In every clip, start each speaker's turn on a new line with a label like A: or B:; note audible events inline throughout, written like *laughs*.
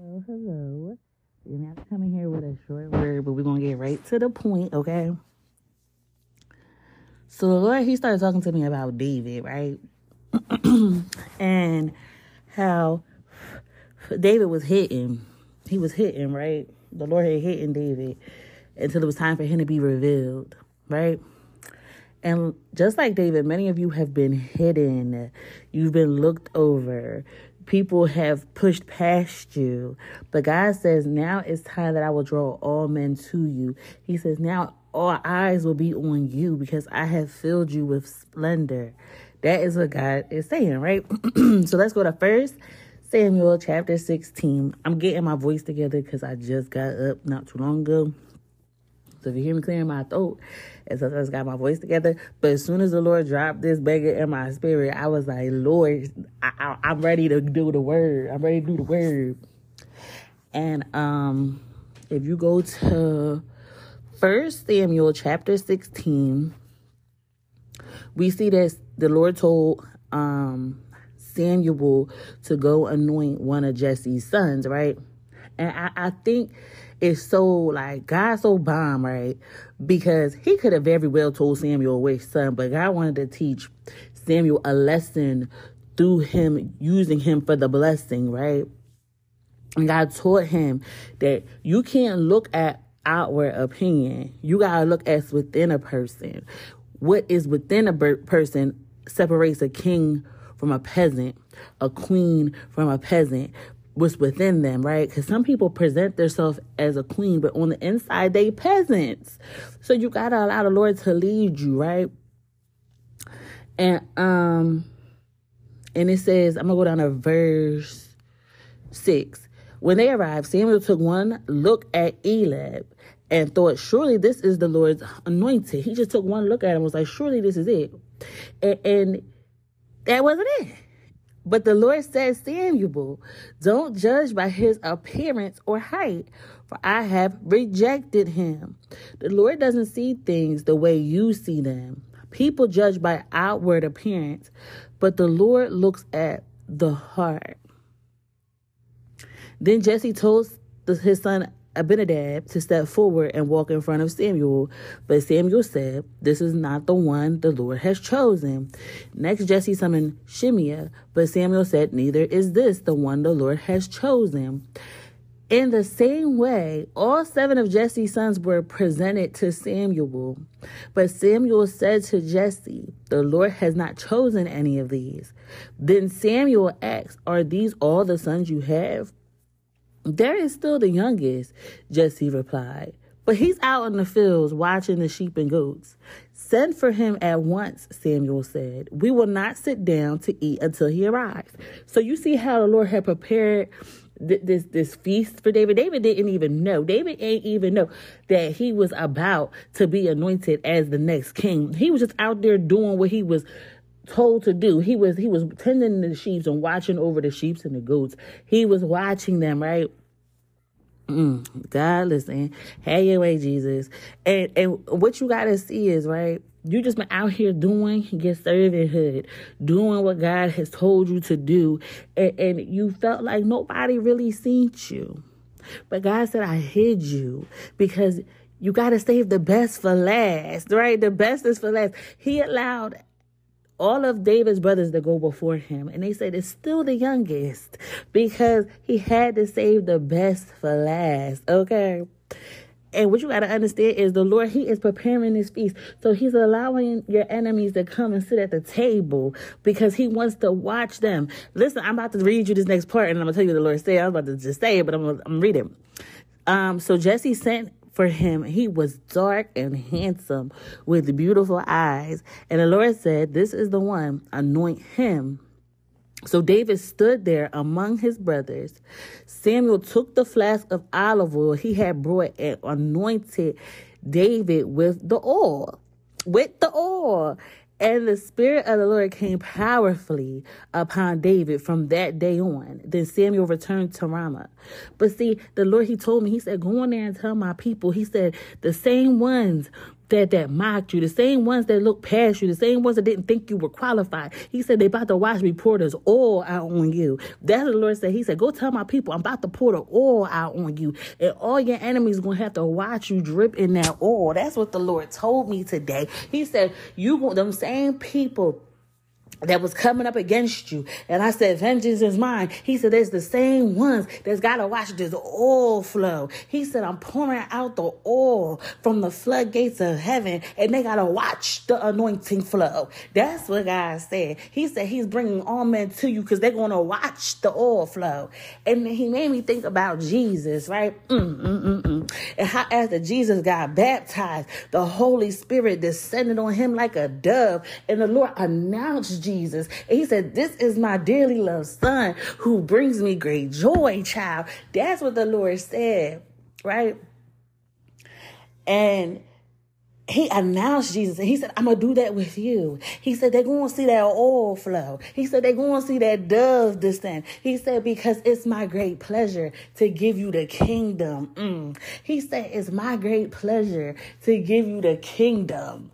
A: Hello, hello. You're not coming here with a short word, but we're gonna get right to the point, okay? So the Lord, He started talking to me about David, right? *clears throat* and how David was hitting. He was hitting, right? The Lord had hitting David until it was time for him to be revealed, right? And just like David, many of you have been hidden. You've been looked over. People have pushed past you. But God says, now it's time that I will draw all men to you. He says, now all eyes will be on you because I have filled you with splendor. That is what God is saying, right? *clears throat* so let's go to first Samuel chapter 16. I'm getting my voice together because I just got up not too long ago. So if you hear me clearing my throat, I just got my voice together. But as soon as the Lord dropped this beggar in my spirit, I was like, Lord, I, I, am ready to do the word. I'm ready to do the word. And um, if you go to First Samuel chapter 16, we see that the Lord told um, Samuel to go anoint one of Jesse's sons, right? And I, I think is so like God so bomb, right? Because he could have very well told Samuel which son, but God wanted to teach Samuel a lesson through him using him for the blessing, right? And God taught him that you can't look at outward opinion. You gotta look at within a person. What is within a person separates a king from a peasant, a queen from a peasant what's within them, right? Because some people present themselves as a queen, but on the inside they peasants. So you gotta allow the Lord to lead you, right? And um, and it says, I'm gonna go down to verse six. When they arrived, Samuel took one look at Eliab and thought, surely this is the Lord's anointed. He just took one look at him and was like, surely this is it. And, and that wasn't it. But the Lord said, Samuel, don't judge by his appearance or height, for I have rejected him. The Lord doesn't see things the way you see them. People judge by outward appearance, but the Lord looks at the heart. Then Jesse told his son Abinadab to step forward and walk in front of Samuel. But Samuel said, This is not the one the Lord has chosen. Next, Jesse summoned Shimea, but Samuel said, Neither is this the one the Lord has chosen. In the same way, all seven of Jesse's sons were presented to Samuel. But Samuel said to Jesse, The Lord has not chosen any of these. Then Samuel asked, Are these all the sons you have? There is still the youngest, Jesse replied, but he's out in the fields watching the sheep and goats. Send for him at once, Samuel said. We will not sit down to eat until he arrives. So you see how the Lord had prepared th- this this feast for David. David didn't even know. David ain't even know that he was about to be anointed as the next king. He was just out there doing what he was told to do. He was he was tending the sheep and watching over the sheep and the goats. He was watching them, right? Mm, God, listen, have your way, Jesus. And and what you gotta see is right. You just been out here doing your servanthood, doing what God has told you to do, and, and you felt like nobody really seen you. But God said, I hid you because you got to save the best for last, right? The best is for last. He allowed all of David's brothers that go before him, and they said it's still the youngest because he had to save the best for last. Okay. And what you got to understand is the Lord, He is preparing this feast. So He's allowing your enemies to come and sit at the table because He wants to watch them. Listen, I'm about to read you this next part and I'm going to tell you what the Lord said. I was about to just say it, but I'm going to read it. Um, so Jesse sent for him. He was dark and handsome with beautiful eyes. And the Lord said, This is the one, anoint him. So David stood there among his brothers. Samuel took the flask of olive oil he had brought and anointed David with the oil. With the oil. And the Spirit of the Lord came powerfully upon David from that day on. Then Samuel returned to Ramah. But see, the Lord, He told me, He said, Go on there and tell my people. He said, The same ones that that mocked you, the same ones that looked past you, the same ones that didn't think you were qualified. He said they about to watch me pour this oil out on you. That's what the Lord said. He said, Go tell my people, I'm about to pour the oil out on you. And all your enemies gonna have to watch you drip in that oil. That's what the Lord told me today. He said, You want them same people that was coming up against you. And I said, vengeance is mine. He said, there's the same ones that's got to watch this oil flow. He said, I'm pouring out the oil from the floodgates of heaven and they got to watch the anointing flow. That's what God said. He said he's bringing all men to you because they're going to watch the oil flow. And he made me think about Jesus, right? Mm, mm, mm, mm. And how after Jesus got baptized, the Holy Spirit descended on him like a dove and the Lord announced Jesus. And he said, This is my dearly loved son who brings me great joy, child. That's what the Lord said, right? And he announced Jesus and he said, I'm to do that with you. He said, they're to see that oil flow. He said, they're to see that dove descend. He said, because it's my great pleasure to give you the kingdom. Mm. He said, it's my great pleasure to give you the kingdom.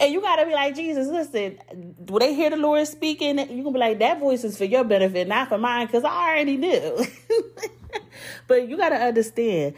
A: And you gotta be like, Jesus, listen, when they hear the Lord speaking, you can be like, that voice is for your benefit, not for mine, because I already knew. *laughs* but you gotta understand,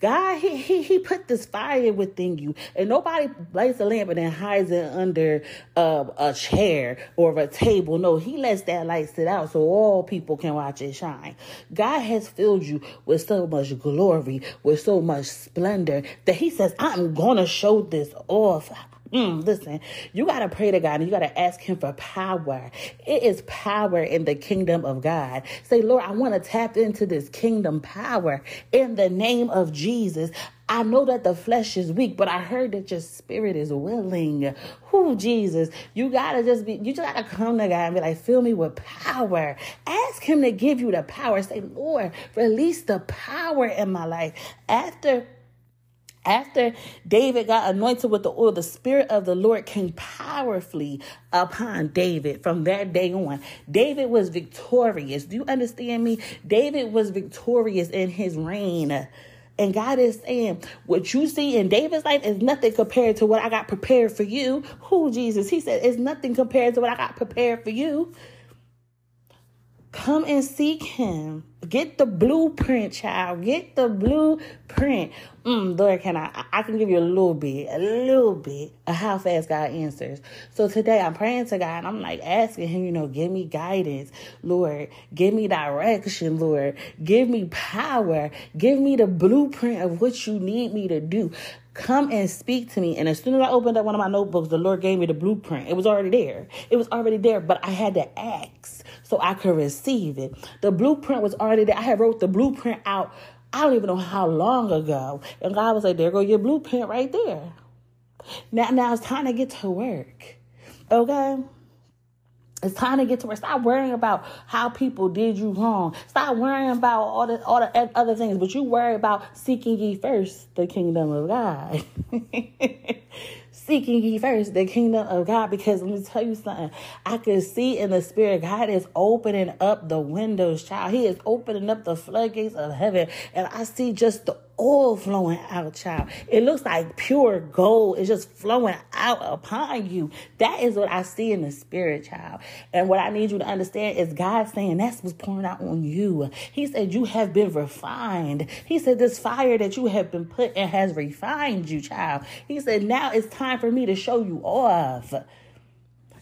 A: God, he, he he put this fire within you, and nobody lights a lamp and then hides it under uh, a chair or a table. No, He lets that light sit out so all people can watch it shine. God has filled you with so much glory, with so much splendor that He says, "I'm gonna show this off." Mm, listen, you got to pray to God and you got to ask Him for power. It is power in the kingdom of God. Say, Lord, I want to tap into this kingdom power in the name of Jesus. I know that the flesh is weak, but I heard that your spirit is willing. Who Jesus? You gotta just be, you just gotta come to God and be like, fill me with power. Ask Him to give you the power. Say, Lord, release the power in my life. After after David got anointed with the oil, the Spirit of the Lord came powerfully upon David from that day on. David was victorious. Do you understand me? David was victorious in his reign. And God is saying, what you see in David's life is nothing compared to what I got prepared for you. Who, Jesus? He said, it's nothing compared to what I got prepared for you. Come and seek him. Get the blueprint, child. Get the blueprint. Mm, Lord, can I? I can give you a little bit, a little bit of how fast God answers. So today I'm praying to God. I'm like asking Him, you know, give me guidance, Lord. Give me direction, Lord. Give me power. Give me the blueprint of what you need me to do. Come and speak to me. And as soon as I opened up one of my notebooks, the Lord gave me the blueprint. It was already there. It was already there, but I had to ask so I could receive it. The blueprint was already there. I had wrote the blueprint out. I don't even know how long ago. And God was like, there go your blueprint right there. Now, now it's time to get to work. Okay? It's time to get to work. Stop worrying about how people did you wrong. Stop worrying about all the all the other things, but you worry about seeking ye first the kingdom of God. *laughs* seeking ye first the kingdom of God. Because let me tell you something. I can see in the spirit, God is opening up the windows, child. He is opening up the floodgates of heaven. And I see just the oil flowing out, child. It looks like pure gold. It's just flowing out upon you. That is what I see in the spirit, child. And what I need you to understand is God saying that's what's pouring out on you. He said you have been refined. He said this fire that you have been put in has refined you, child. He said now it's time for me to show you off.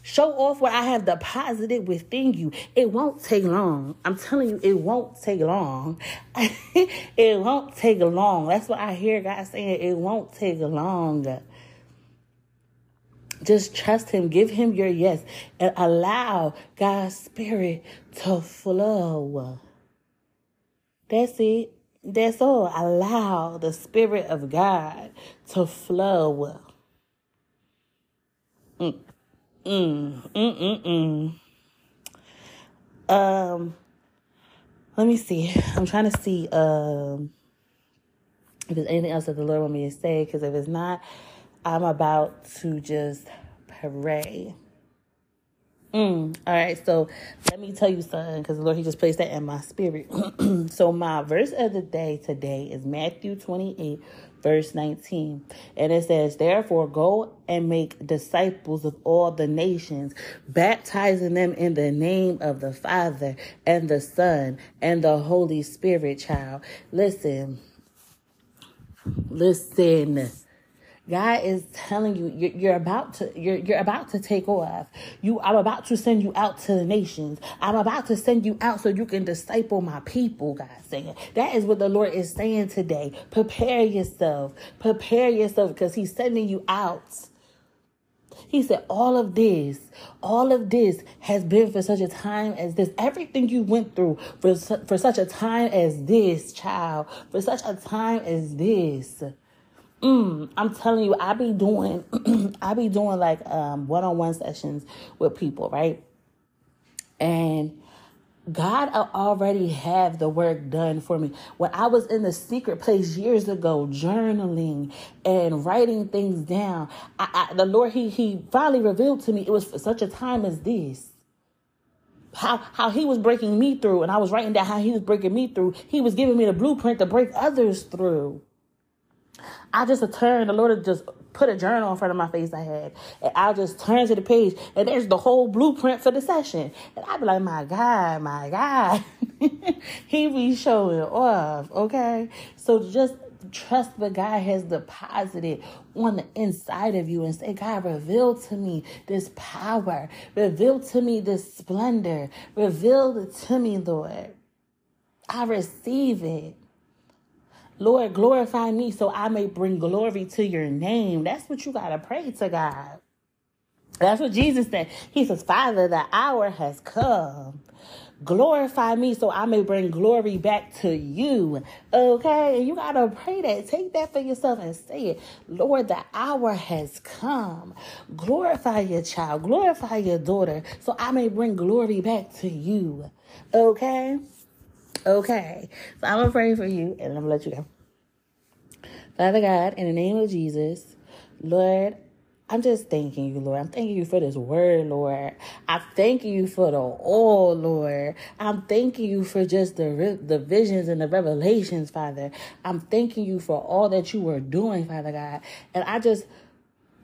A: Show off what I have deposited within you. It won't take long. I'm telling you, it won't take long. *laughs* it won't take long. That's what I hear God saying. It won't take long. Just trust Him. Give Him your yes and allow God's Spirit to flow. That's it. That's all. Allow the Spirit of God to flow. Mm. Mm, mm, mm, mm. Um, let me see. I'm trying to see um if there's anything else that the Lord want me to say. Because if it's not, I'm about to just pray. Mm, all right, so let me tell you something because the Lord He just placed that in my spirit. *clears throat* so my verse of the day today is Matthew 28, verse 19. And it says, Therefore, go and make disciples of all the nations, baptizing them in the name of the Father and the Son and the Holy Spirit, child. Listen. Listen. God is telling you you're, you're, about to you're you're about to take off. You I'm about to send you out to the nations. I'm about to send you out so you can disciple my people, God saying. That is what the Lord is saying today. Prepare yourself. Prepare yourself because he's sending you out. He said, All of this, all of this has been for such a time as this. Everything you went through for, for such a time as this, child, for such a time as this. Mm, I'm telling you, I be doing, *clears throat* I be doing like um, one-on-one sessions with people, right? And God already have the work done for me. When I was in the secret place years ago, journaling and writing things down, I, I, the Lord He He finally revealed to me it was for such a time as this. How how He was breaking me through, and I was writing down how He was breaking me through. He was giving me the blueprint to break others through. I just turned, the Lord just put a journal in front of my face I had. And I'll just turn to the page and there's the whole blueprint for the session. And I'd be like, my God, my God. *laughs* he be showing off, okay? So just trust what God has deposited on the inside of you and say, God, reveal to me this power. Reveal to me this splendor. Reveal it to me, Lord. I receive it. Lord, glorify me so I may bring glory to your name. That's what you got to pray to God. That's what Jesus said. He says, Father, the hour has come. Glorify me so I may bring glory back to you. Okay? And you got to pray that. Take that for yourself and say it. Lord, the hour has come. Glorify your child. Glorify your daughter so I may bring glory back to you. Okay? Okay. So I'm going to pray for you and I'm going to let you go. Father God, in the name of Jesus, Lord, I'm just thanking you, Lord. I'm thanking you for this word, Lord. I thank you for the all, Lord. I'm thanking you for just the the visions and the revelations, Father. I'm thanking you for all that you were doing, Father God. And I just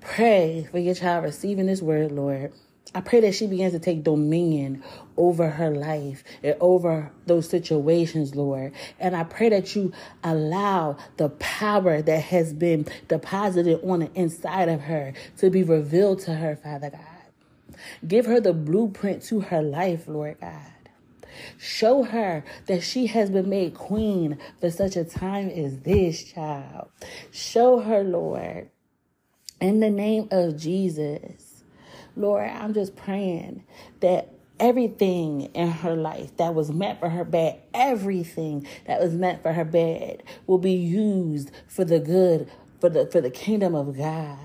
A: pray for your child receiving this word, Lord. I pray that she begins to take dominion over her life and over those situations, Lord. And I pray that you allow the power that has been deposited on the inside of her to be revealed to her, Father God. Give her the blueprint to her life, Lord God. Show her that she has been made queen for such a time as this, child. Show her, Lord, in the name of Jesus Lord, I'm just praying that everything in her life that was meant for her bad, everything that was meant for her bad will be used for the good, for the for the kingdom of God.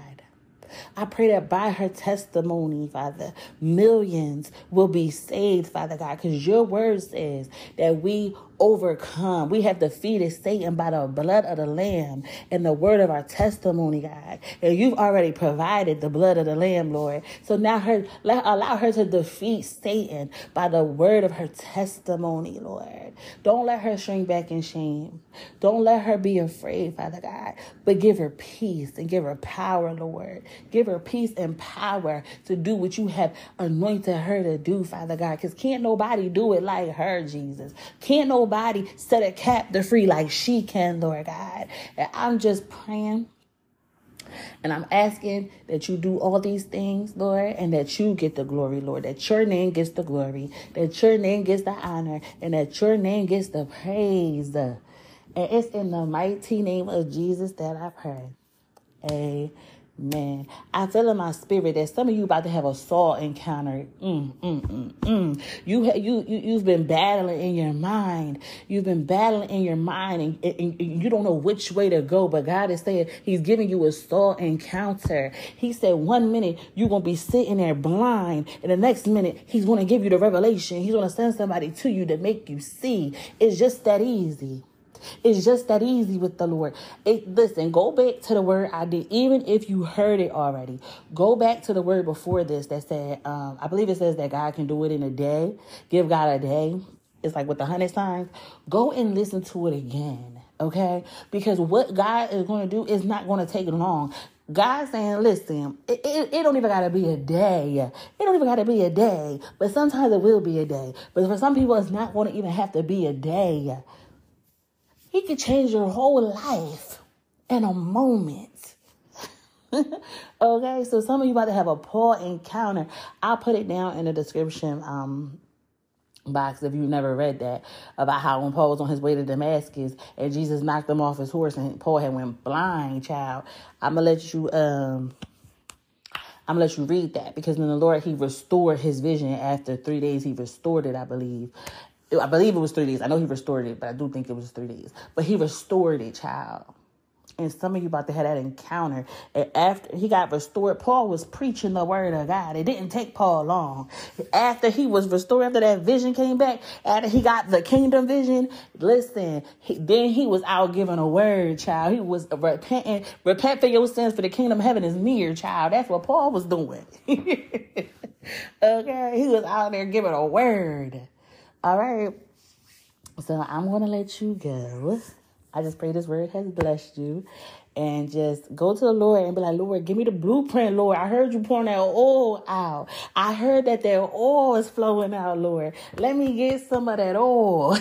A: I pray that by her testimony, Father, millions will be saved, Father God, because your word says that we overcome. We have defeated Satan by the blood of the Lamb and the word of our testimony, God. And you've already provided the blood of the Lamb, Lord. So now her let, allow her to defeat Satan by the word of her testimony, Lord. Don't let her shrink back in shame. Don't let her be afraid, Father God. But give her peace and give her power, Lord. Give her peace and power to do what you have anointed her to do, Father God. Because can't nobody do it like her, Jesus. Can't nobody nobody set a captive free like she can, Lord God. And I'm just praying. And I'm asking that you do all these things, Lord, and that you get the glory, Lord, that your name gets the glory, that your name gets the honor, and that your name gets the praise. And it's in the mighty name of Jesus that I pray. Amen. Man, I feel in my spirit that some of you about to have a Saul encounter. Mm, mm, mm, mm. You, you, you, you've been battling in your mind. You've been battling in your mind, and, and, and you don't know which way to go. But God is saying He's giving you a Saul encounter. He said one minute you're gonna be sitting there blind, and the next minute He's gonna give you the revelation. He's gonna send somebody to you to make you see. It's just that easy. It's just that easy with the Lord. It, listen, go back to the word I did, even if you heard it already. Go back to the word before this that said, um, I believe it says that God can do it in a day. Give God a day. It's like with the hundred signs. Go and listen to it again. Okay? Because what God is going to do is not going to take long. God saying, listen, it, it, it, don't even gotta be a day. It don't even gotta be a day. But sometimes it will be a day. But for some people, it's not gonna even have to be a day. He could change your whole life in a moment. *laughs* okay, so some of you about to have a Paul encounter. I'll put it down in the description um, box if you've never read that about how when Paul was on his way to Damascus and Jesus knocked him off his horse and Paul had went blind, child. I'm gonna let you um I'm gonna let you read that because then the Lord he restored his vision after three days. He restored it, I believe. I believe it was three days. I know he restored it, but I do think it was three days. But he restored it, child and some of you about to have that encounter. And after he got restored, Paul was preaching the word of God. It didn't take Paul long. After he was restored, after that vision came back, after he got the kingdom vision, listen, he, then he was out giving a word, child. He was repenting, repent for your sins, for the kingdom of heaven is near, child. That's what Paul was doing. *laughs* okay, he was out there giving a word. All right. So I'm going to let you go. I just pray this word has blessed you. And just go to the Lord and be like, Lord, give me the blueprint, Lord. I heard you pouring that oil out. I heard that that oil is flowing out, Lord. Let me get some of that oil.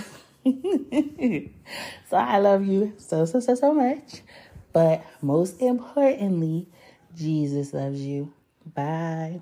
A: *laughs* so I love you so, so, so, so much. But most importantly, Jesus loves you. Bye.